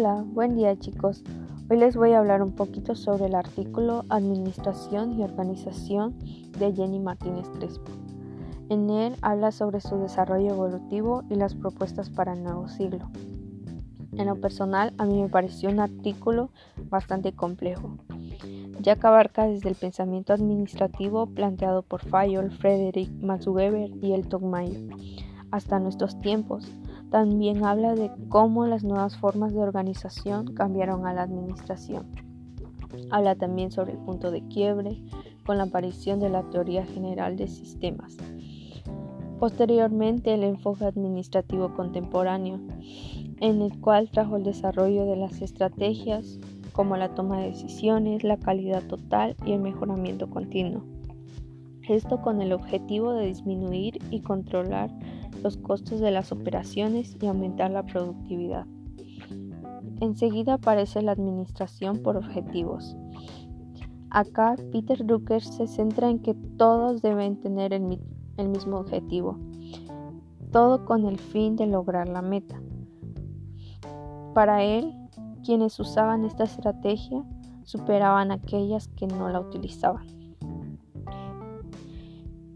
Hola, buen día chicos. Hoy les voy a hablar un poquito sobre el artículo Administración y Organización de Jenny Martínez Crespo. En él habla sobre su desarrollo evolutivo y las propuestas para el nuevo siglo. En lo personal, a mí me pareció un artículo bastante complejo, ya que abarca desde el pensamiento administrativo planteado por Fayol, Frederick Max y Elton Mayer, hasta nuestros tiempos. También habla de cómo las nuevas formas de organización cambiaron a la administración. Habla también sobre el punto de quiebre con la aparición de la teoría general de sistemas. Posteriormente, el enfoque administrativo contemporáneo, en el cual trajo el desarrollo de las estrategias como la toma de decisiones, la calidad total y el mejoramiento continuo. Esto con el objetivo de disminuir y controlar los costos de las operaciones y aumentar la productividad. Enseguida aparece la administración por objetivos. Acá Peter Drucker se centra en que todos deben tener el, mismo objetivo, todo con el fin de lograr la meta. Para él, quienes usaban esta estrategia superaban a aquellas que no la utilizaban.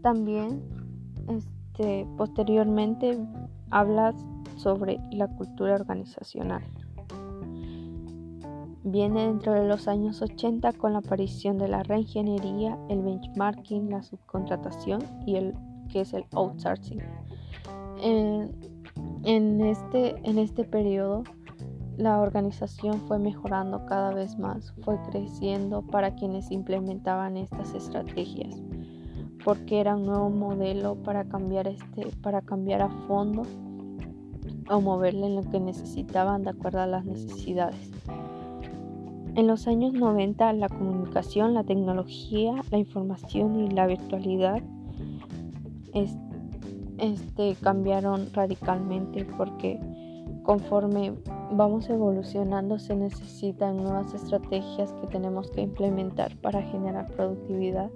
También este, posteriormente habla sobre la cultura organizacional. Viene dentro de los años 80 con la aparición de la reingeniería, el benchmarking, la subcontratación y el que es el outsourcing. En, este, en este periodo la organización fue mejorando cada vez más, fue creciendo para quienes implementaban estas estrategias porque era un nuevo modelo para cambiar este para cambiar a fondo o moverle en lo que necesitaban de acuerdo a las necesidades. En los años 90 la comunicación, la tecnología, la información y la virtualidad este, cambiaron radicalmente porque conforme vamos evolucionando se necesitan nuevas estrategias que tenemos que implementar para generar productividad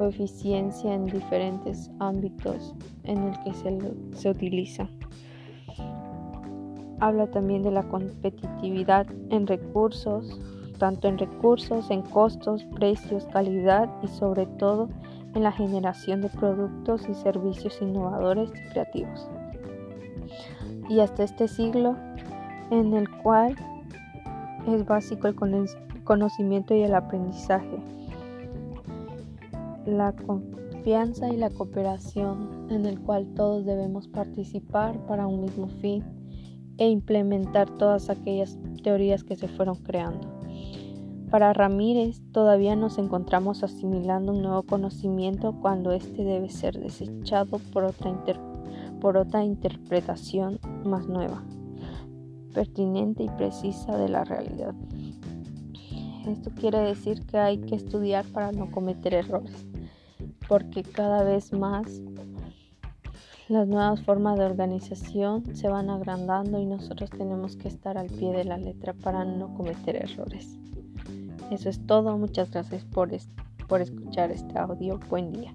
o eficiencia en diferentes ámbitos en el que se, se utiliza. Habla también de la competitividad en recursos, tanto en recursos, en costos, precios, calidad y sobre todo en la generación de productos y servicios innovadores y creativos. Y hasta este siglo en el cual es básico el conocimiento y el aprendizaje la confianza y la cooperación en el cual todos debemos participar para un mismo fin e implementar todas aquellas teorías que se fueron creando. Para Ramírez todavía nos encontramos asimilando un nuevo conocimiento cuando éste debe ser desechado por otra, por otra interpretación más nueva, pertinente y precisa de la realidad. Esto quiere decir que hay que estudiar para no cometer errores porque cada vez más las nuevas formas de organización se van agrandando y nosotros tenemos que estar al pie de la letra para no cometer errores. Eso es todo, muchas gracias por, por escuchar este audio, buen día.